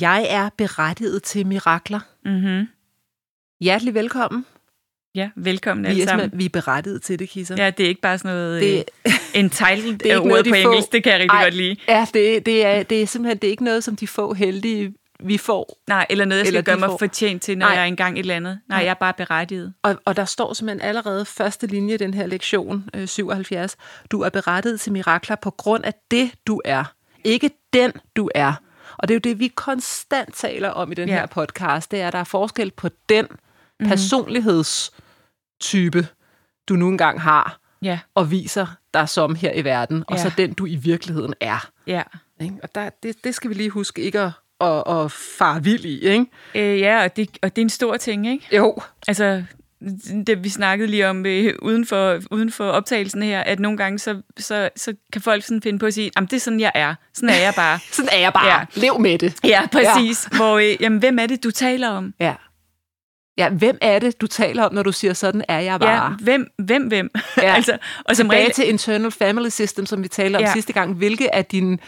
Jeg er berettiget til mirakler. Mm-hmm. Hjertelig velkommen. Ja, velkommen vi alle er, sammen. Vi er berettiget til det, Kisser. Ja, det er ikke bare sådan noget Det- det, entitled Det er ikke ord noget, på de engelsk. Det kan jeg rigtig Ej, godt lide. Ja, det, det, er, det er simpelthen det er ikke noget, som de få heldige, vi får. Nej, eller noget, jeg skal gøre mig får. fortjent til, når Nej. jeg er engang et eller andet. Nej, Nej. jeg er bare berettiget. Og, og der står simpelthen allerede første linje i den her lektion, øh, 77. Du er berettiget til mirakler på grund af det, du er. Ikke den, du er. Og det er jo det, vi konstant taler om i den Ja. her podcast. Det er, at der er forskel på den personlighedstype, du nu engang har, Ja, og viser dig som her i verden, og Ja. så den, du i virkeligheden er. ja. Ikke? Og der, det, det skal vi lige huske ikke at, at, at fare vild i, ikke? Øh, ja, og det, og det er en stor ting, ikke? Jo. Altså, det vi snakkede lige om øh, uden, for, uden for optagelsen her, at nogle gange, så, så, så kan folk sådan finde på at sige, at det er sådan, jeg er. Sådan er jeg bare. Sådan er jeg bare. Ja. Ja. Lev med det. ja, præcis. Ja. Hvor, øh, jamen, hvem er det, du taler om? Ja. Ja, hvem er det, du taler om, når du siger, sådan er jeg Ja, bare? hvem, hvem, hvem? Ja. altså, og som Tilbage regel, til internal family system, som vi talte om Ja. ja. sidste gang. Hvilke af dine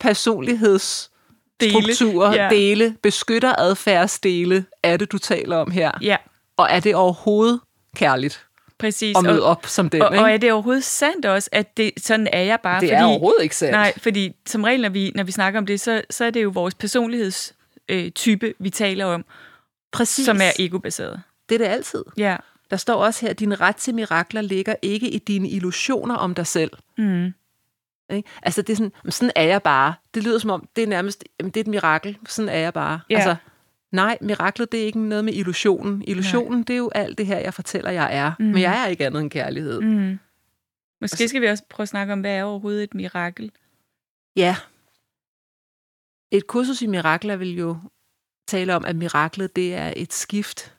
personlighedsstrukturer, Dele. dele, Ja. dele beskytter adfærdsdele, er det, du taler om her? ja, Og er det overhovedet kærligt præcis. at møde op som den? og, ikke? og er det overhovedet sandt også, at det, sådan er jeg bare? det fordi, er overhovedet ikke sandt. Nej, fordi som regel, når vi, når vi snakker om det, så, så er det jo vores personlighedstype, øh, vi taler om, Præcis. som er egobaseret. Det er det altid. Ja. Der står også her, at din ret til mirakler ligger ikke i dine illusioner om dig selv. Mm. Ikke? Altså, det er sådan, "Men sådan er jeg bare. Det lyder som om, det er nærmest, jamen, det er et mirakel. Sådan er jeg bare. Ja. Altså, nej, miraklet, det er ikke noget med illusionen. Illusionen, det er jo alt det her, jeg fortæller, jeg er. Mm. Men jeg er ikke andet end kærlighed. Mm. Måske skal vi også prøve at snakke om, hvad er overhovedet et mirakel? Ja. Et kursus i mirakler vil jo tale om, at miraklet, det er et skift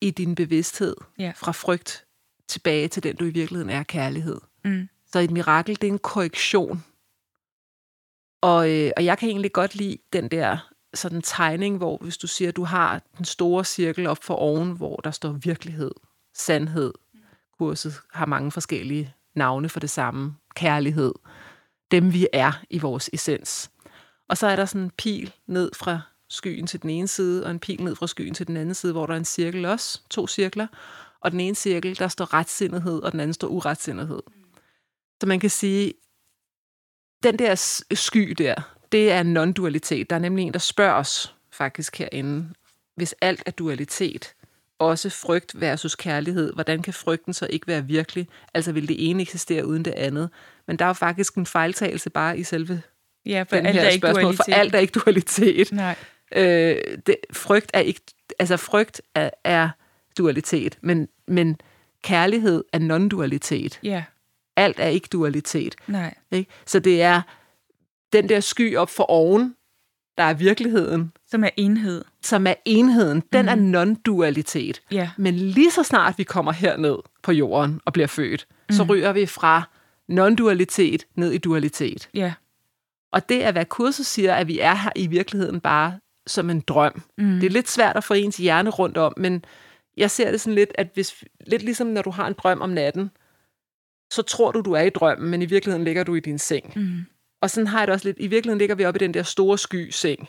i din bevidsthed Ja. fra frygt tilbage til den, du i virkeligheden er, kærlighed. Mm. Så et mirakel, det er en korrektion. Og, øh, og jeg kan egentlig godt lide den der sådan tegning, hvor hvis du siger, at du har den store cirkel op for oven, hvor der står virkelighed, sandhed. Kurset har mange forskellige navne for det samme. Kærlighed. Dem vi er i vores essens. Og så er der sådan en pil ned fra skyen til den ene side, og en pil ned fra skyen til den anden side, hvor der er en cirkel også. To cirkler. Og den ene cirkel, der står retsindighed, og den anden står uretsindighed. Så man kan sige, den der sky der, det er non-dualitet. Der er nemlig en, der spørger os faktisk herinde, hvis alt er dualitet, også frygt versus kærlighed, hvordan kan frygten så ikke være virkelig? Altså vil det ene eksistere uden det andet? Men der er jo faktisk en fejltagelse bare i selve Ja, for den alt her er ikke spørgsmål, dualitet. for alt er ikke dualitet. Nej. Øh, det, frygt er ikke, altså frygt er, er dualitet, men, men kærlighed er non-dualitet. Ja, Alt er ikke dualitet. nej. Ikke? Så det er den der sky op for oven, der er virkeligheden, Som er enhed. som er enheden. Den Mhm. mm. er non-dualitet. Ja. Men lige så snart vi kommer herned på jorden og bliver født, mm. så Mhm. ryger vi fra non-dualitet ned i dualitet. Ja. Og det er, hvad kurset siger, at vi er her i virkeligheden bare som en drøm. Mm. Det er lidt svært at få ens hjerne rundt om, men jeg ser det sådan lidt, at hvis, lidt ligesom når du har en drøm om natten, så tror du, du er i drømmen, men i virkeligheden ligger du i din seng. Mm. Og sådan har jeg det også lidt. I virkeligheden ligger vi oppe i den der store sky-seng.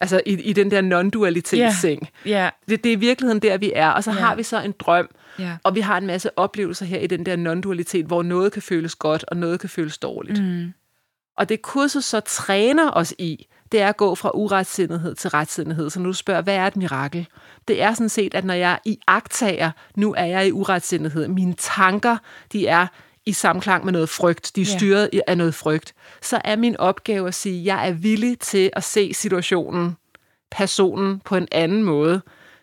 Altså i, i den der non-dualitetsseng. Ja. Det, det er i virkeligheden der, vi er. Og så Ja. har vi så en drøm, Ja. og vi har en masse oplevelser her i den der non-dualitet, hvor noget kan føles godt, og noget kan føles dårligt. Mm. Og det kurset så træner os i, det er at gå fra uretsindighed til retsindighed. Så nu spørger, hvad er et mirakel? Det er sådan set, at når jeg i agtager, nu er jeg i uretsindighed, mine tanker, de er i samklang med noget frygt, de er Ja. styret af noget frygt, så er min opgave at sige, at jeg er villig til at se situationen, personen på en anden måde,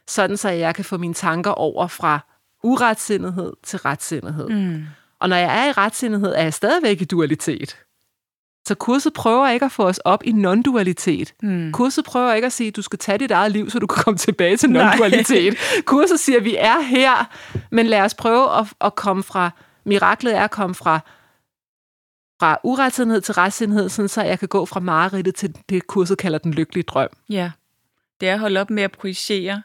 sådan så jeg kan få mine tanker over fra uretsindighed til retsindighed. Mm. Og når jeg er i retsindighed, er jeg stadigvæk i dualitet. Så kurset prøver ikke at få os op i non-dualitet. Mm. Kurset prøver ikke at sige, at du skal tage dit eget liv, så du kan komme tilbage til Nej. non-dualitet. Kurset siger, at vi er her, men lad os prøve at, at komme fra, miraklet er at komme fra, fra uretsindighed til retsindighed, sådan så jeg kan gå fra mareridtet til det, kurset kalder den lykkelige drøm. Ja. Det er at holde op med at projicere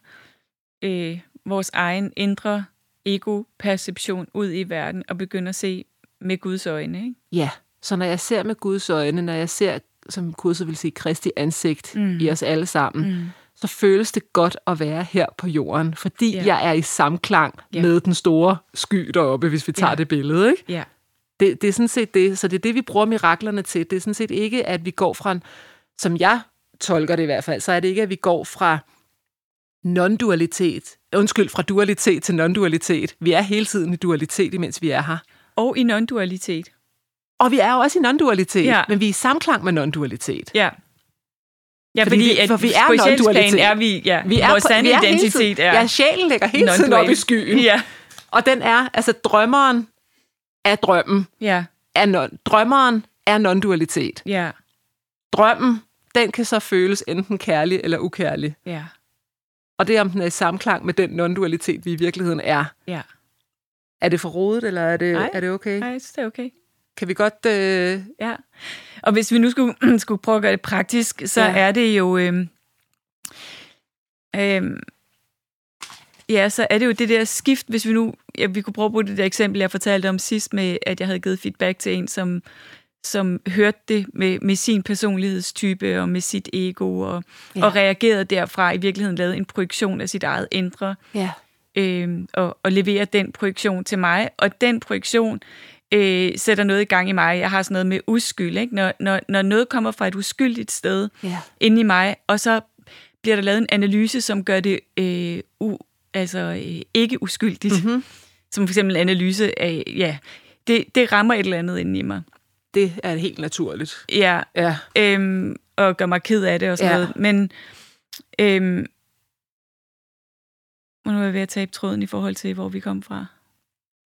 øh, vores egen indre ego-perception ud i verden og begynde at se med Guds øjne. Ikke? Ja, så når jeg ser med Guds øjne, når jeg ser, som kurset vil sige, Kristi ansigt mm. i os alle sammen, Mm. Så føles det godt at være her på jorden, fordi ja. jeg er i samklang ja. med den store sky deroppe, hvis vi tager ja. det billede. Ikke? Ja. Det, det er sådan set det. Så det er det, vi bruger miraklerne til. Det er sådan set ikke, at vi går fra en, som jeg tolker det i hvert fald, så er det ikke, at vi går fra non-dualitet, undskyld, fra dualitet til non-dualitet. Vi er hele tiden i dualitet, imens vi er her. Og i non-dualitet. Og vi er jo også i non-dualitet, ja. men vi er i samklang med non-dualitet. Ja. Ja, Fordi fordi, at for vi er non-dualitet. er vi, ja, Vi er vores sande vi er identitet tiden, er Ja, sjælen ligger hele tiden op i skyen. Ja, Og den er, altså drømmeren er drømmen. ja, Er non, drømmeren er non-dualitet. ja, Drømmen, den kan så føles enten kærlig eller ukærlig. ja, Og det er, om den er i samklang med den non-dualitet, vi i virkeligheden er. ja. Er det for rodet, eller er det, Nej. er det okay? Nej, jeg synes, det er okay. Kan vi godt... Øh, Ja. Og hvis vi nu skulle, skulle prøve at gøre det praktisk, så Ja. er det jo... Øhm, øhm, ja, så er det jo det der skift, hvis vi nu... Ja, vi kunne prøve at bruge det der eksempel, jeg fortalte om sidst, med at jeg havde givet feedback til en, som, som hørte det med, med sin personlighedstype og med sit ego, og, Ja. og reagerede derfra, i virkeligheden lavede en projektion af sit eget indre, ja. øh, og, og leverer den projektion til mig. Og den projektion øh, sætter noget i gang i mig. Jeg har sådan noget med uskyld. Ikke? Når, når, når noget kommer fra et uskyldigt sted Ja. inde i mig, og så bliver der lavet en analyse, som gør det øh, u, altså, øh, ikke uskyldigt. Mm-hmm. Som for eksempel analyse af, ja, det, det rammer et eller andet inde i mig. Det er helt naturligt. Ja, Ja. øhm, og gør mig ked af det og sådan Ja. noget. Men øhm, nu er jeg ved at tabe tråden i forhold til, hvor vi kom fra.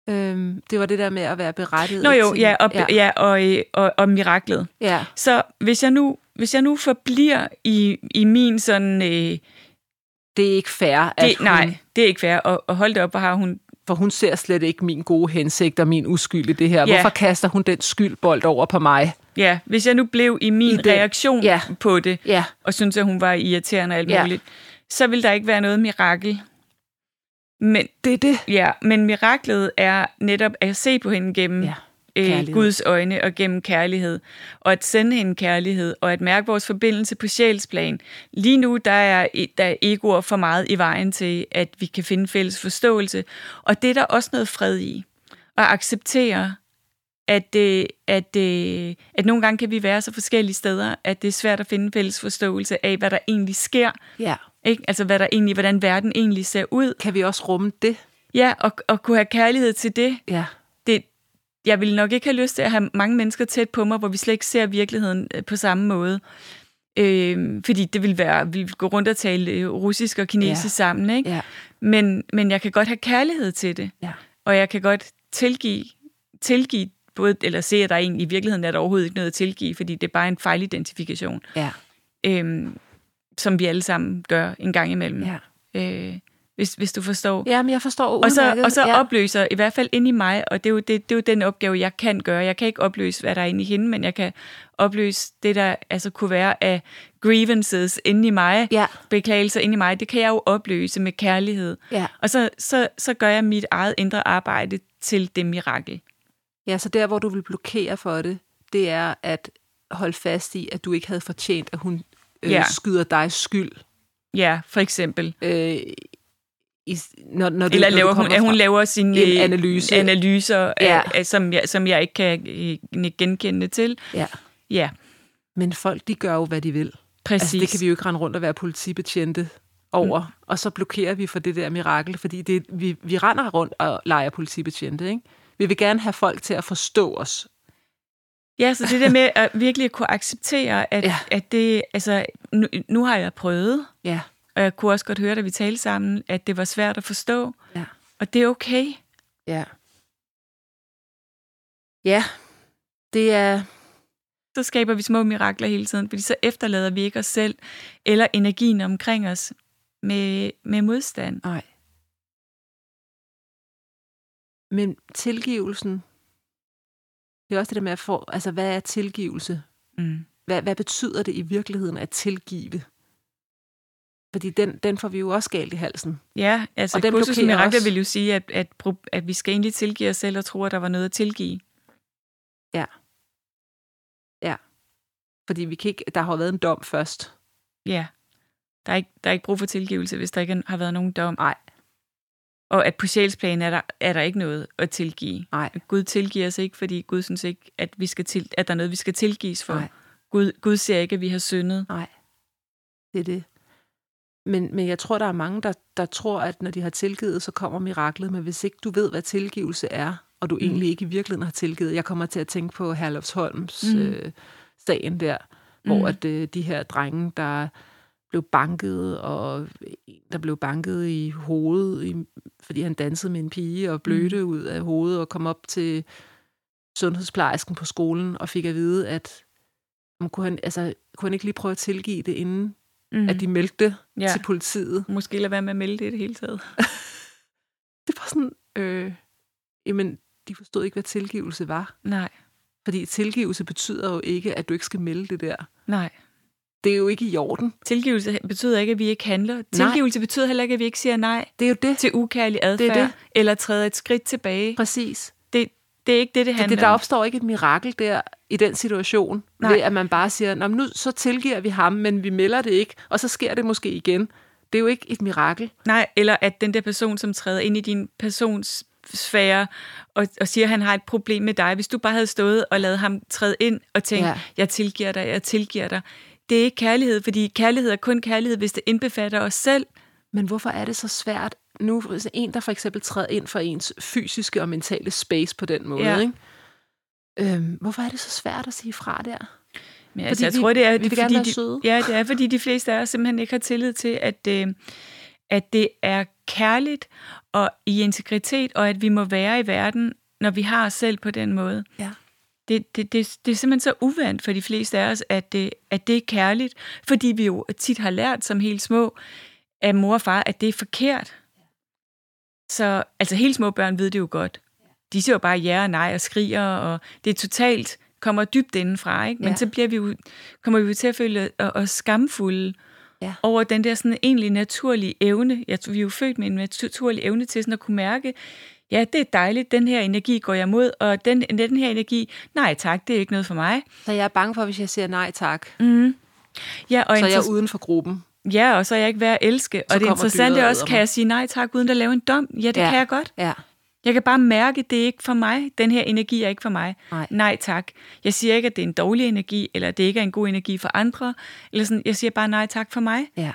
Øhm, det var det der med at være berettiget Nå jo, til... ja, og, ja. ja. Og, øh, og, og miraklet. ja. Så hvis jeg nu, hvis jeg nu forbliver i, i min sådan... Øh, Det er ikke fair, at det, hun, nej, det er ikke fair. Og, og hold det op, hvor har hun... for hun ser slet ikke min gode hensigt og min uskyld i det her. Ja. Hvorfor kaster hun den skyldbold over på mig? Ja, hvis jeg nu blev i min I I den- reaktion ja. på det, Ja, og synes at hun var irriterende og alt Ja. muligt, så vil der ikke være noget mirakel. Men, det er det. ja, men miraklet er netop at se på hende gennem Ja, øh. Guds øjne og gennem kærlighed, og at sende hende kærlighed, og at mærke vores forbindelse på sjælsplan. Lige nu, der er, der er egoer for meget i vejen til, at vi kan finde fælles forståelse, og det er der også noget fred i. At acceptere, at, øh, at, øh, at nogle gange kan vi være så forskellige steder, at det er svært at finde fælles forståelse af, hvad der egentlig sker, Ja. Ikke? Altså, hvad der egentlig, hvordan verden egentlig ser ud. Kan vi også rumme det? Ja, og, og kunne have kærlighed til det, Ja. det, jeg ville nok ikke have lyst til at have mange mennesker tæt på mig, hvor vi slet ikke ser virkeligheden øh, på samme måde. Øh, fordi det ville være, vi ville gå rundt og tale øh, russisk og kinesisk Ja. sammen, ikke? Ja. Men, men jeg kan godt have kærlighed til det, Ja. og jeg kan godt tilgive, tilgive både, eller se, at der egentlig i virkeligheden er der overhovedet ikke noget at tilgive, fordi det er bare en fejlidentifikation, Ja. øh, som vi alle sammen gør en gang imellem. Ja. Øh, hvis, hvis du forstår. Ja, men jeg forstår Og så, udmærket. og så ja. opløser, i hvert fald inde i mig, og det er, jo, det, det er jo den opgave, jeg kan gøre. Jeg kan ikke opløse, hvad der er inde i hende, men jeg kan opløse det, der altså kunne være af grievances inde i mig, Ja. beklagelser inde i mig. Det kan jeg jo opløse med kærlighed. Ja. Og så, så, så gør jeg mit eget indre arbejde til det mirakel. ja, så der, hvor du vil blokere for det, det er at holde fast i, at du ikke havde fortjent, at hun øh, Ja. skyder dig skyld. Ja, for eksempel. Øh, i, når, når du, Eller når du laver hun, kommer at hun fra- laver sine øh, analyse. analyser, Ja. ja. af, som, jeg, som jeg ikke kan øh, genkende til. Ja. Ja, Men folk, de gør jo, hvad de vil. Præcis. Altså, det kan vi jo ikke rende rundt og være politibetjente over. Mm. Og så blokerer vi for det der mirakel, fordi det, vi, vi render rundt og leger politibetjente. Ikke? Vi vil gerne have folk til at forstå os. Ja, så det der med at virkelig kunne acceptere, at, Ja. at det, altså, nu, nu har jeg prøvet, Ja. og jeg kunne også godt høre, da vi talte sammen, at det var svært at forstå, Ja. og det er okay. Ja. Ja. Det er... Så skaber vi små mirakler hele tiden, fordi så efterlader vi ikke os selv eller energien omkring os med, med modstand. Nej. Men tilgivelsen, det er også det der med at få, altså hvad er tilgivelse? Mm. Hvad, hvad betyder det i virkeligheden at tilgive? Fordi den, den får vi jo også galt i halsen. Ja, altså Og den kursus også. vil jo sige, at, at, at vi skal egentlig tilgive os selv og tro, at der var noget at tilgive. Fordi vi kan ikke, der har været en dom først. Ja, der er, ikke, der er ikke brug for tilgivelse, hvis der ikke har været nogen dom. Nej. Og at på sjælsplan er der, er der ikke noget at tilgive. Nej. Gud tilgiver os ikke, fordi Gud synes ikke, at, vi skal til, at der er noget, vi skal tilgives for. Nej. Gud, Gud ser ikke, at vi har syndet. Nej. Det er det. Men, men jeg tror, der er mange, der, der tror, at når de har tilgivet, så kommer miraklet. Men hvis ikke du ved, hvad tilgivelse er, og du mm. egentlig ikke i virkeligheden har tilgivet. Jeg kommer til at tænke på Herlufsholms mm. Øh, sagen der, hvor Mm. at øh, de her drenge, der blev banket, og der blev banket i hovedet, i, fordi han dansede med en pige, og blødte mm. ud af hovedet, og kom op til sundhedsplejersken på skolen, og fik at vide, at om kunne han, altså, kunne han ikke lige prøve at tilgive det, inden Mm. at de meldte det Ja. ja. til politiet. Måske lade være med at melde det i det hele taget. Det var sådan, øh, jamen, de forstod ikke, hvad tilgivelse var. Nej, Fordi tilgivelse betyder jo ikke, at du ikke skal melde det der. nej. Det er jo ikke i orden. Tilgivelse betyder ikke, at vi ikke handler. Tilgivelse betyder heller ikke, at vi ikke siger nej Det er jo det. til ukærlig adfærd, Det er det. eller træder et skridt tilbage. Præcis. Det, det er ikke det, det Det, handler det, der om. opstår ikke et mirakel der i den situation, Nej. Ved at man bare siger, Nå, nu så tilgiver vi ham, men vi melder det ikke, og så sker det måske igen. Det er jo ikke et mirakel. Nej, eller at den der person, som træder ind i din persons sfære og, og siger, at han har et problem med dig. Hvis du bare havde stået og lavet ham træde ind og tænkt. Ja. jeg tilgiver dig, jeg tilgiver dig. Det er ikke kærlighed, fordi kærlighed er kun kærlighed, hvis det indbefatter os selv. Men hvorfor er det så svært? Nu altså en, der for eksempel træder ind for ens fysiske og mentale space på den måde. Ja. Ikke? Øhm, hvorfor er det så svært at sige fra der? Men Fordi altså, jeg vi- tror, det er, vi det, fordi de, søde. Ja, det er, fordi de fleste af os simpelthen ikke har tillid til, at, øh, at det er kærligt og i integritet, og at vi må være i verden, når vi har os selv på den måde. Ja. Det, det, det, det er simpelthen så uvandt for de fleste af os, at det, at det er kærligt, fordi vi jo tit har lært som helt små af mor og far, at det er forkert. Så altså helt små børn ved det jo godt. De siger jo bare ja og nej og skriger, og det er totalt kommer dybt indenfra, ikke? Men Ja. så bliver vi jo, kommer vi jo til at føle os skamfulde Ja. over den der sådan egentlig naturlige evne. Jeg tror, vi er jo født med en naturlig evne til sådan at kunne mærke, ja, det er dejligt, den her energi går jeg mod, og den, den her energi, nej tak, det er ikke noget for mig. Så jeg er bange for, hvis jeg siger nej tak, Mm. Ja, og så er jeg uden for gruppen. ja, og så er jeg ikke værd at elske. Så og det interessante er og også, kan jeg sige nej tak, uden at lave en dom? Ja, det Ja. kan jeg godt. Ja. Jeg kan bare mærke, at det er ikke for mig. Den her energi er ikke for mig. Nej. nej tak. Jeg siger ikke, at det er en dårlig energi, eller at det ikke er en god energi for andre. Eller sådan, jeg siger bare nej tak for mig. Ja.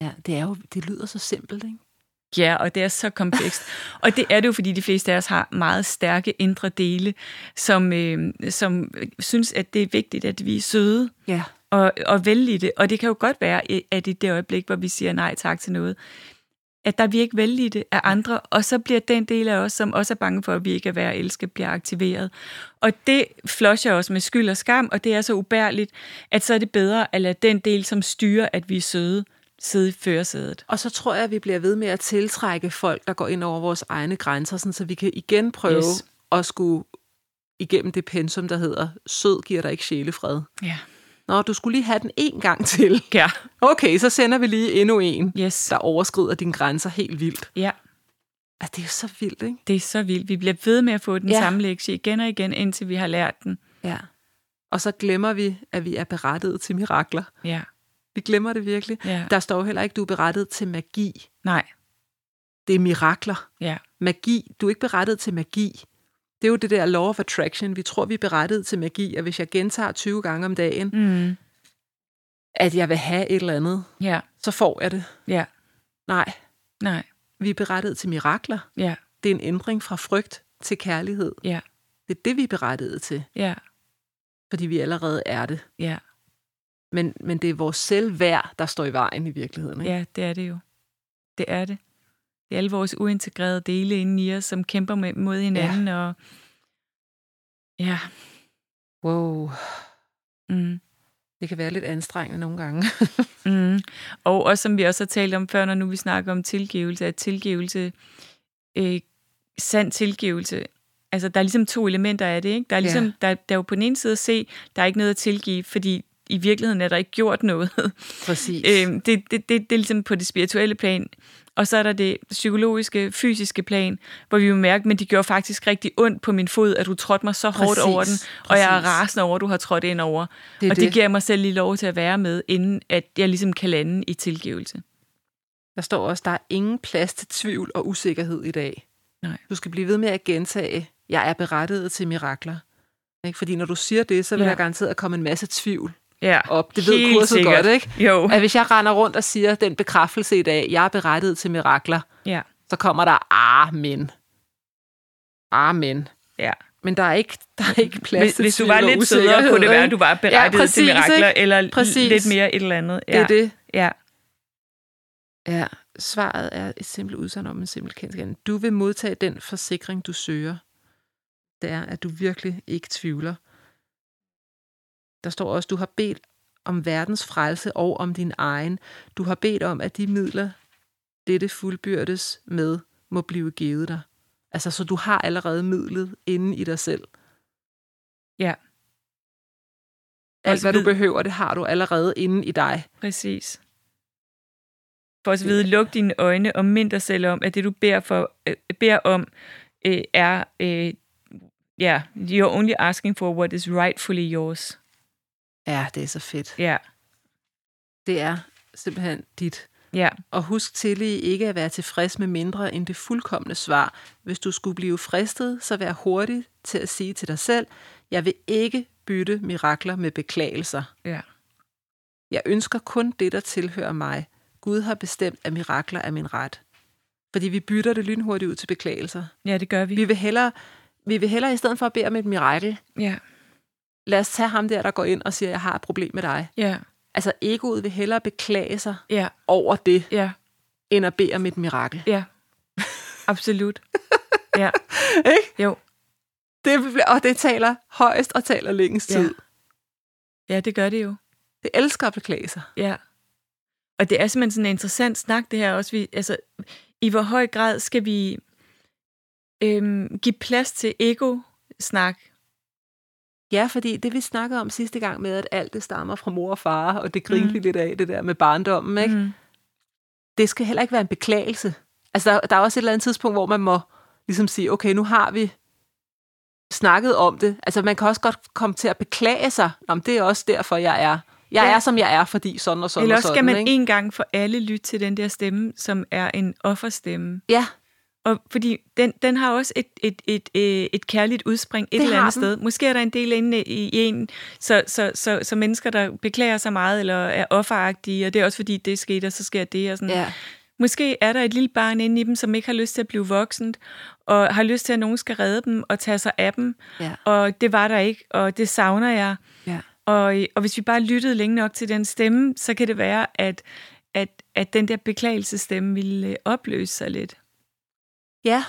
Ja, det er jo, det lyder så simpelt, ikke? Ja, og det er så komplekst. og det er det jo, fordi de fleste af os har meget stærke indre dele, som, øh, som synes, at det er vigtigt, at vi er søde Ja. og, og vælge det. Og det kan jo godt være, at i det øjeblik, hvor vi siger nej tak til noget, at der er vi ikke vælge det af andre, og så bliver den del af os, som også er bange for, at vi ikke er værd at elske, bliver aktiveret. Og det flosher os med skyld og skam, og det er så ubærligt, at så er det bedre at lade den del, som styrer, at vi er søde, sidde i førersædet. Og så tror jeg, at vi bliver ved med at tiltrække folk, der går ind over vores egne grænser, sådan, så vi kan igen prøve Yes. at skulle igennem det pensum, der hedder, sød giver dig ikke sjælefred. Ja. Nå, du skulle lige have den en gang til. Ja. Okay, så sender vi lige endnu en, Yes. der overskrider dine grænser helt vildt. Ja. Altså, det er jo så vildt, ikke? Det er så vildt. Vi bliver ved med at få den. Ja. samme lektie igen og igen, indtil vi har lært den. Ja. Og så glemmer vi, at vi er berettiget til mirakler. Ja. Vi glemmer det virkelig. Ja. Der står heller ikke, at du er berettiget til magi. Nej. Det er mirakler. Ja. Magi. Du er ikke berettiget til magi. Det er jo det der law of attraction. Vi tror, vi er berettiget til magi, og hvis jeg gentager 20 gange om dagen, Mm. at jeg vil have et eller andet, Ja, så får jeg det. ja, Nej, nej, vi er berettiget til mirakler. ja, Det er en ændring fra frygt til kærlighed. ja, Det er det, vi er berettiget til, ja, fordi vi allerede er det. ja, Men, men det er vores selvværd, der står i vejen i virkeligheden. Ikke? ja, det er det jo. Det er det. Det er alle vores uintegrerede dele inde i os, som kæmper med, mod hinanden, ja. og ja, Wow, mm. det kan være lidt anstrengende nogle gange. Mm. Og også som vi også har talt om før, når nu vi snakker om tilgivelse, at tilgivelse, øh, sand tilgivelse, altså der er ligesom to elementer af det, ikke? Der er ligesom, Ja. der, der er jo på den ene side at se, der er ikke noget at tilgive, fordi i virkeligheden er der ikke gjort noget. Præcis. øhm, det, det, det, det er ligesom på det spirituelle plan. Og så er der det psykologiske, fysiske plan, hvor vi jo mærker, men de gjorde faktisk rigtig ondt på min fod, at du trådte mig så hårdt Præcis, over den, og jeg er rasende over, at du har trådt ind over. Det og det, det. det giver mig selv lige lov til at være med, inden at jeg ligesom kan lande i tilgivelse. Der står også, der er ingen plads til tvivl og usikkerhed i dag. Nej. Du skal blive ved med at gentage, jeg er berettiget til mirakler. Ikke? Fordi når du siger det, så vil ja. der garanteret komme en masse tvivl Ja, op. Det ved kurset sikkert. godt, ikke? Jo. At hvis jeg render rundt og siger den bekræftelse i dag, jeg er berettiget til mirakler, Ja, så kommer der amen. Amen. ja. Men der er ikke, der er ikke plads Hvis, til hvis du var lidt sødere, kunne det være, at du var berettiget præcis, til mirakler, ikke? eller Præcis. lidt mere et eller andet. Ja. Det er det. Ja, Ja, svaret er et simpelt udsagn om en simpel kendskab. Du vil modtage den forsikring, du søger. Det er, at du virkelig ikke tvivler. Der står også, du har bedt om verdens frelse og om din egen. Du har bedt om, at de midler, dette fuldbyrdes med, må blive givet dig. Altså, så du har allerede midlet inde i dig selv. ja, Alt, hvad du behøver, det har du allerede inde i dig. præcis. For at vide, luk dine øjne og mind dig selv om, at det du beder, for, øh, beder om, øh, er, øh, ja, you're only asking for what is rightfully yours. Ja, det er så fedt. Ja, Det er simpelthen dit. ja, Og husk til ikke at være tilfreds med mindre end det fuldkommende svar. Hvis du skulle blive fristet, så vær hurtig til at sige til dig selv, jeg vil ikke bytte mirakler med beklagelser. ja, Jeg ønsker kun det, der tilhører mig. Gud har bestemt, at mirakler er min ret. Fordi vi bytter det lynhurtigt ud til beklagelser. ja, det gør vi. Vi vil hellere, vi vil hellere i stedet for at bede om et mirakel, Ja, lad os tage ham der, der går ind og siger, jeg har et problem med dig. ja, Altså egoet vil hellere beklage sig ja, over det, ja, end at bede om et mirakel. ja. Absolut. Ja, Ikke? jo. Det, og det taler højst og taler længst Ja. tid. Ja, det gør det jo. Det elsker at beklage sig. Ja. Og det er simpelthen sådan en interessant snak, det her også. Vi, altså, I hvor høj grad skal vi øhm, give plads til ego-snak? Ja, fordi det vi snakkede om sidste gang med, at alt det stammer fra mor og far, og det grinte Mm. lidt af, det der med barndommen, ikke? Mm. Det skal heller ikke være en beklagelse. Altså, der, der er også et eller andet tidspunkt, hvor man må ligesom sige, okay, nu har vi snakket om det. Altså, man kan også godt komme til at beklage sig. Nå, men det er også derfor, jeg er. Jeg Ja. er, som jeg er, fordi sådan og sådan Eller og også sådan. skal man ikke? en gang for alle lytte til den der stemme, som er en offerstemme. Ja, Og fordi den, den har også et, et, et, et, et kærligt udspring et Det eller andet den. sted. Måske er der en del inde i i en, så, så, så, så mennesker, der beklager sig meget, eller er offeragtige, og det er også fordi, det skete, og så sker det, og sådan. ja. Måske er der et lille barn inde i dem, som ikke har lyst til at blive voksent, og har lyst til, at nogen skal redde dem og tage sig af dem. Ja. Og det var der ikke, og det savner jeg. ja. Og, og hvis vi bare lyttede længe nok til den stemme, så kan det være, at, at, at den der beklagelsestemme ville øh, opløse sig lidt. Ja.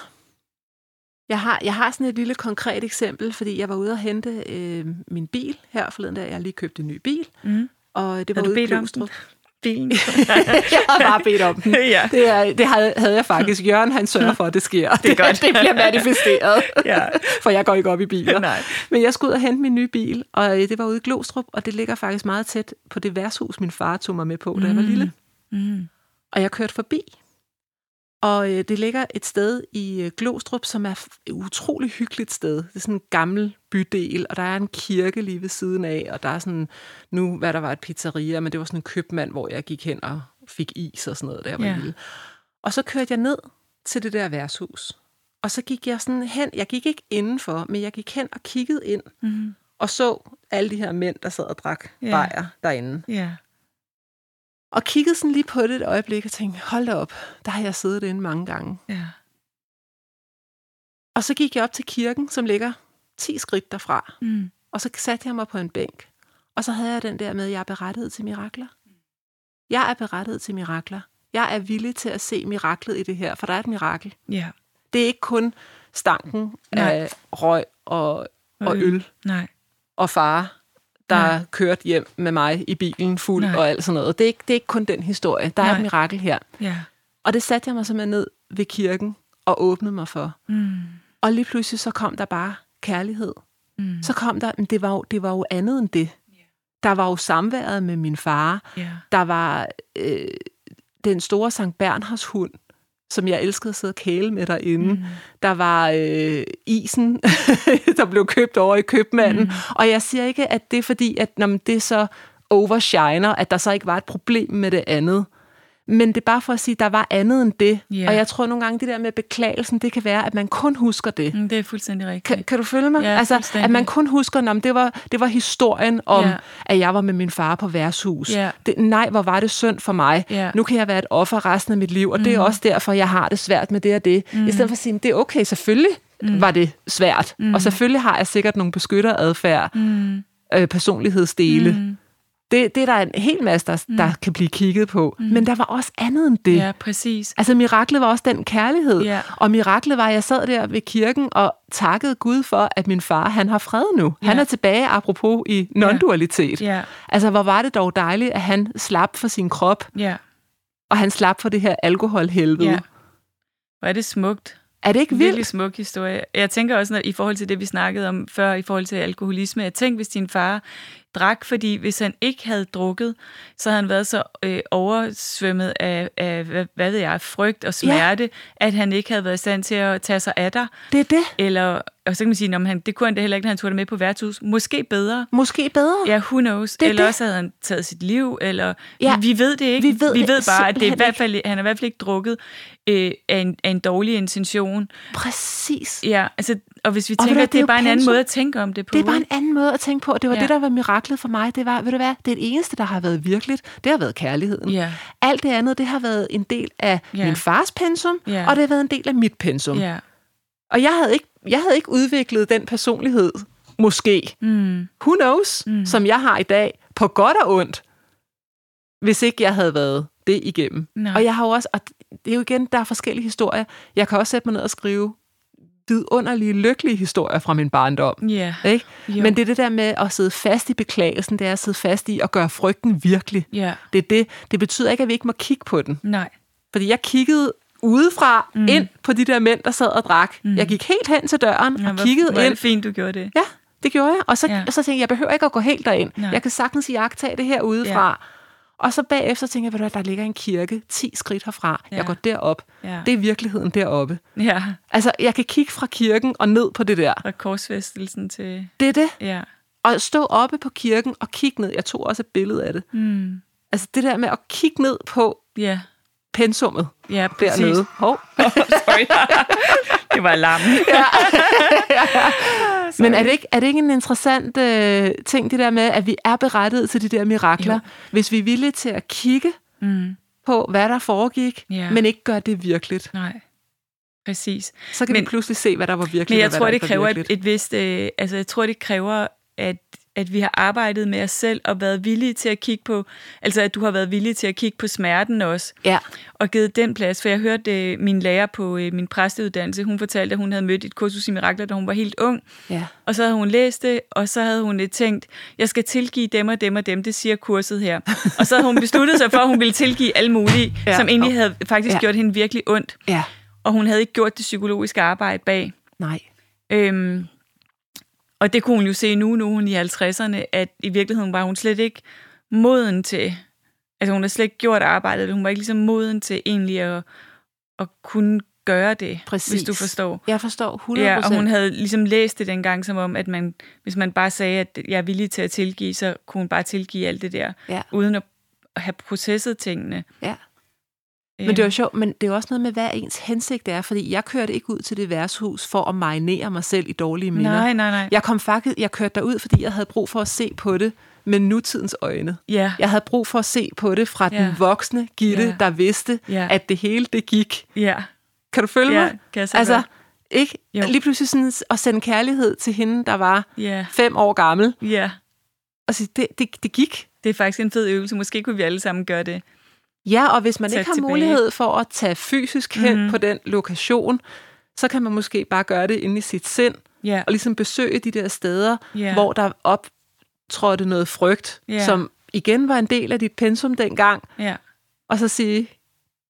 Jeg har, jeg har sådan et lille konkret eksempel, fordi jeg var ude og hente øh, min bil her forleden dag. Jeg lige købt en ny bil, Mm. og det var Har du bedt om Glostrup. Bilen. jeg har bare bedt om den. ja. Det, er, det havde, havde jeg faktisk. Jørgen, han sørger for, at det sker. Det er godt. det bliver manifesteret. ja. For jeg går ikke op i biler. Nej. Men jeg skulle ud og hente min nye bil, og øh, det var ude i Glostrup, og det ligger faktisk meget tæt på det værtshus, min far tog mig med på, da jeg var Mm. lille. Mm. Og jeg kørte forbi. Og øh, det ligger et sted i øh, Glostrup, som er et utrolig hyggeligt sted. Det er sådan en gammel bydel, og der er en kirke lige ved siden af, og der er sådan, nu hvad der var et pizzeria, men det var sådan en købmand, hvor jeg gik hen og fik is og sådan noget, jeg var Ja. lille. Og så kørte jeg ned til det der værtshus. Og så gik jeg sådan hen, jeg gik ikke indenfor, men jeg gik hen og kiggede ind, Mm. og så alle de her mænd, der sad og drak ja. bajer derinde. Ja. Og kiggede sådan lige på det et øjeblik og tænkte, hold da op, der har jeg siddet inde mange gange. Ja. Og så gik jeg op til kirken, som ligger 10 skridt derfra. Mm. Og så satte jeg mig på en bænk. Og så havde jeg den der med, at jeg er berettiget til mirakler. Jeg er berettiget til mirakler. Jeg er villig til at se miraklet i det her, for der er et mirakel. Ja. Det er ikke kun stanken Nej. af røg og, og øl. øl Nej. og far, der Nej. er kørt hjem med mig i bilen fuld Nej. og alt sådan noget. Det er ikke, det er ikke kun den historie. Der er Nej. et mirakel her. Ja. Og det satte jeg mig simpelthen ned ved kirken og åbnede mig for. Mm. Og lige pludselig så kom der bare kærlighed. Mm. Så kom der, men det var jo, det var jo andet end det. Der var jo samværet med min far. Ja. Der var øh, den store Sankt Bernhards hund, som jeg elskede at sidde og kæle med derinde. Mm. Der var øh, isen, der blev købt over i købmanden. Mm. Og jeg siger ikke, at det er fordi, at når det så overshiner, at der så ikke var et problem med det andet. Men det er bare for at sige, at der var andet end det. Ja. Og jeg tror nogle gange, det der med beklagelsen, det kan være, at man kun husker det. Mm, det er fuldstændig rigtigt. Kan, kan du følge mig? Ja, altså, at man kun husker, at det var, det var historien om, ja. at jeg var med min far på værtshus. Ja. Det, nej, hvor var det synd for mig. Ja. Nu kan jeg være et offer resten af mit liv, og mm. det er også derfor, jeg har det svært med det og det. Mm. I stedet for at sige, det er okay, selvfølgelig mm. var det svært. Mm. Og selvfølgelig har jeg sikkert nogle beskytteradfærd, Mm. øh, personlighedsdele. Mm. Det, det er der en hel masse, der, der kan blive kigget på. Mm. Men der var også andet end det. Ja, præcis. Altså, miraklet var også den kærlighed. Ja. Og miraklet var, at jeg sad der ved kirken og takkede Gud for, at min far, han har fred nu. Ja. Han er tilbage, apropos, i non-dualitet. Ja. Altså, hvor var det dog dejligt, at han slap for sin krop, Ja. og han slap for det her alkoholhelvede. Ja. Hvor er det smukt. Er det ikke Virkelig vildt? smuk historie. Jeg tænker også, når, i forhold til det, vi snakkede om før, i forhold til alkoholisme, jeg tænker, hvis din far drak, fordi hvis han ikke havde drukket, så havde han været så øh, oversvømmet af, af hvad, hvad ved jeg, frygt og smerte, ja. at han ikke havde været i stand til at tage sig af dig. Det er det. Eller, og så kan man sige, at han, det kunne han da heller ikke, når han tog det med på værtshus. Måske bedre. Måske bedre. Ja, who knows. Det er eller det. også havde han taget sit liv, eller... Ja. Vi, vi ved det ikke. Vi ved vi det ved bare, at det er i hvert fald, han har i hvert fald ikke drukket øh, af, en, af en dårlig intention. Præcis. Ja, altså, og hvis vi Og tænker, at det det er bare en anden måde at tænke om det på. Det er bare en anden måde at tænke på. Det var Ja. det, der var miraklet for mig. Det var, ved du hvad, det er det eneste, der har været virkeligt. Det har været kærligheden. Ja. Alt det andet, det har været en del af Ja. min fars pensum, Ja. og det har været en del af mit pensum. Ja. Og jeg havde, ikke, jeg havde ikke udviklet den personlighed, måske, Mm. who knows, mm. som jeg har i dag, på godt og ondt, hvis ikke jeg havde været det igennem. Nej. Og jeg har jo også, og det er jo igen, der er forskellige historier. Jeg kan også sætte mig ned og skrive vidunderlige, lykkelige historier fra min barndom. Ja. Ikke? Jo. Men det er det der med at sidde fast i beklagelsen, det er at sidde fast i at gøre frygten virkelig. Ja. Det, er det, det betyder ikke, at vi ikke må kigge på den. Nej. Fordi jeg kiggede udefra mm. ind på de der mænd, der sad og drak. Mm. Jeg gik helt hen til døren Ja, og hvor, kiggede hvor ind. det fint, du gjorde det. Ja, det gjorde jeg. Og så, Ja. ja. så tænkte jeg, jeg behøver ikke at gå helt derind. Nej. Jeg kan sagtens iagtage det her udefra. Ja. Og så bagefter tænker jeg, ved du hvad, der ligger en kirke 10 skridt herfra. Ja. Jeg går derop. Ja. Det er virkeligheden deroppe. Ja. Altså, jeg kan kigge fra kirken og ned på det der. Fra korsfæstelsen til... Det er det. Ja. Og stå oppe på kirken og kigge ned. Jeg tog også et billede af det. Mm. Altså det der med at kigge ned på Ja. Pensummet Ja, præcis. dernede. Hov. Sorry. det var alarmen. Men er det ikke, er det ikke en interessant øh, ting, det der med, at vi er berettiget til de der mirakler, Jo. hvis vi er villige til at kigge Mm. på, hvad der foregik, Ja. men ikke gør det virkeligt. Nej. Præcis. Så kan Men- vi pludselig se, hvad der var virkeligt, Men jeg tror, det kræver et, et vist... Øh, altså, jeg tror, det kræver, at, at vi har arbejdet med os selv og været villige til at kigge på... Altså, at du har været villig til at kigge på smerten også. Ja, Og givet den plads. For jeg hørte øh, min lærer på øh, min præsteuddannelse, hun fortalte, at hun havde mødt et kursus i mirakler, da hun var helt ung. ja. Og så havde hun læst det, og så havde hun øh, tænkt, jeg skal tilgive dem og dem og dem, det siger kurset her. og så havde hun besluttet sig for, at hun ville tilgive alle mulige, ja. Som egentlig havde faktisk ja. gjort hende virkelig ondt. Ja, Og hun havde ikke gjort det psykologiske arbejde bag. nej. Øhm, og det kunne hun jo se nu, nu hun i 50'erne, at i virkeligheden var hun slet ikke moden til, altså hun har slet ikke gjort arbejdet, hun var ikke ligesom moden til egentlig at, at kunne gøre det, Præcis. hvis du forstår. Jeg forstår 100%. Ja, og hun havde ligesom læst det dengang som om, at man, hvis man bare sagde, at jeg er villig til at tilgive, så kunne hun bare tilgive alt det der, Ja. uden at have processet tingene. Ja. Men det var sjovt, men det er også noget med, hvad ens hensigt er, fordi jeg kørte ikke ud til det værtshus for at marinere mig selv i dårlige minder. Nej, nej, nej. Jeg kom faktisk, jeg kørte derud, fordi jeg havde brug for at se på det med nutidens øjne. Ja. Jeg havde brug for at se på det fra Ja. den voksne Gitte, Ja. der vidste, Ja. at det hele det gik. Ja. Kan du følge Ja, mig? kan jeg så altså, godt. ikke? Jo. Lige pludselig sådan at sende kærlighed til hende, der var Ja. fem år gammel. Ja. Og sige, det, det, det gik. Det er faktisk en fed øvelse. Måske kunne vi alle sammen gøre det. Ja, og hvis man ikke har tilbage. mulighed for at tage fysisk hen Mhm. på den lokation, så kan man måske bare gøre det inde i sit sind, Ja. og ligesom besøge de der steder, Ja. hvor der optrådte noget frygt, Ja. som igen var en del af dit pensum dengang, Ja. og så sige,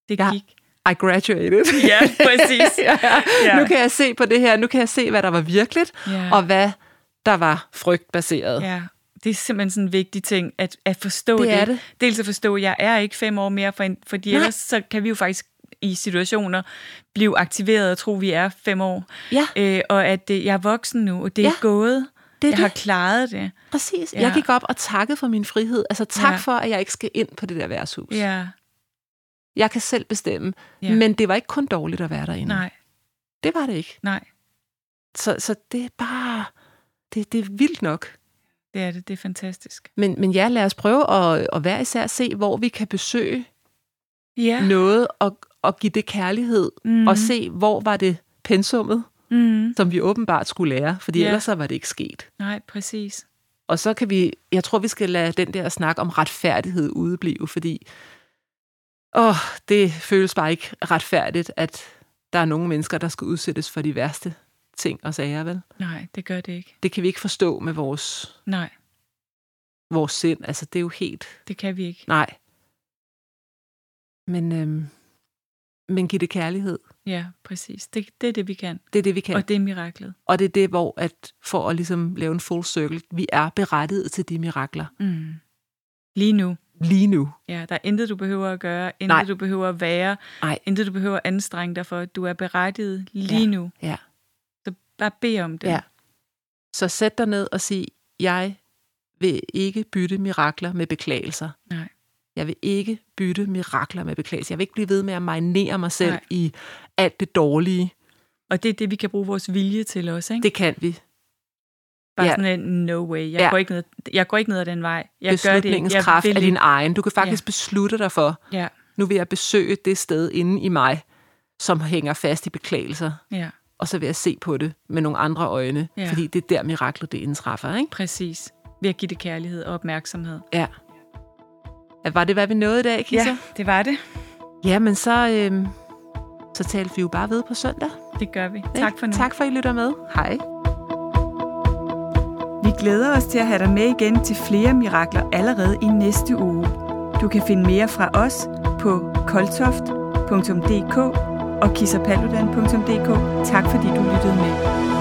Det Ja. gik. I graduated. Ja, præcis. ja. Ja. Nu kan jeg se på det her, nu kan jeg se, hvad der var virkeligt, Ja. og hvad der var frygtbaseret. Ja, det er simpelthen sådan en vigtig ting, at, at forstå Det det. er det. Dels at forstå, at jeg er ikke fem år mere, for, fordi Nej. ellers så kan vi jo faktisk i situationer blive aktiveret og tro, at vi er fem år. Ja. Øh, og at øh, jeg er voksen nu, og det er Ja, gået. det er jeg har det. klaret det. Præcis. Ja. Jeg gik op og takkede for min frihed. Altså tak Ja. for, at jeg ikke skal ind på det der værtshus. Ja, Jeg kan selv bestemme. Ja. Men det var ikke kun dårligt at være derinde. nej, Det var det ikke. nej, Så, så det er bare... Det, det er vildt nok. Det er det. Det er fantastisk. Men, men ja, lad os prøve at, at hver især se, hvor vi kan besøge Ja. noget og, og give det kærlighed. Mhm. Og se, hvor var det pensummet, Mm. som vi åbenbart skulle lære. Fordi Ja. ellers så var det ikke sket. Nej, præcis. Og så kan vi... Jeg tror, vi skal lade den der snak om retfærdighed udeblive, fordi... Åh, det føles bare ikke retfærdigt, at der er nogle mennesker, der skal udsættes for de værste ting og sager, vel? Nej, det gør det ikke. Det kan vi ikke forstå med vores, Nej, vores sind. Altså, det er jo helt... det kan vi ikke. Nej. Men, øhm, men giv det kærlighed. Ja, præcis. Det, det er det, vi kan. Det er det, vi kan. Og det er miraklet. Og det er det, hvor at for at ligesom lave en full circle, vi er berettiget til de mirakler Mm. Lige nu. lige nu. Ja, der er intet, du behøver at gøre, intet, Nej. du behøver at være, Nej. intet, du behøver at anstrenge dig for. Du er berettiget lige Ja. nu. Ja. Bare bed om det. Ja. Så sæt dig ned og sig, jeg vil ikke bytte mirakler med beklagelser. Nej. Jeg vil ikke bytte mirakler med beklagelser. Jeg vil ikke blive ved med at marinere mig selv Nej. i alt det dårlige. Og det er det, vi kan bruge vores vilje til også. Ikke? Det kan vi. Bare ja. sådan en, no way. Jeg, Ja. går ikke ned, jeg går ikke ned ad den vej. Jeg gør det ikke. Jeg kraft vil er din egen. Du kan faktisk ja. beslutte dig for, Ja, nu vil jeg besøge det sted inde i mig, som hænger fast i beklagelser. ja, Og så vil jeg se på det med nogle andre øjne, Ja. fordi det er der miraklet det indtræffer. Ikke? præcis. Ved at give det kærlighed og opmærksomhed. Ja. Ja, Var det, hvad vi nåede i dag, Kisa? Ja, det var det. Ja, men så, øhm, så talte vi jo bare ved på søndag. Det gør vi. Tak for nu. Tak for, at I lytter med. Hej. Vi glæder os til at have dig med igen til flere mirakler allerede i næste uge. Du kan finde mere fra os på koltoft.dk og kissapalludan.dk. Tak fordi du lyttede med.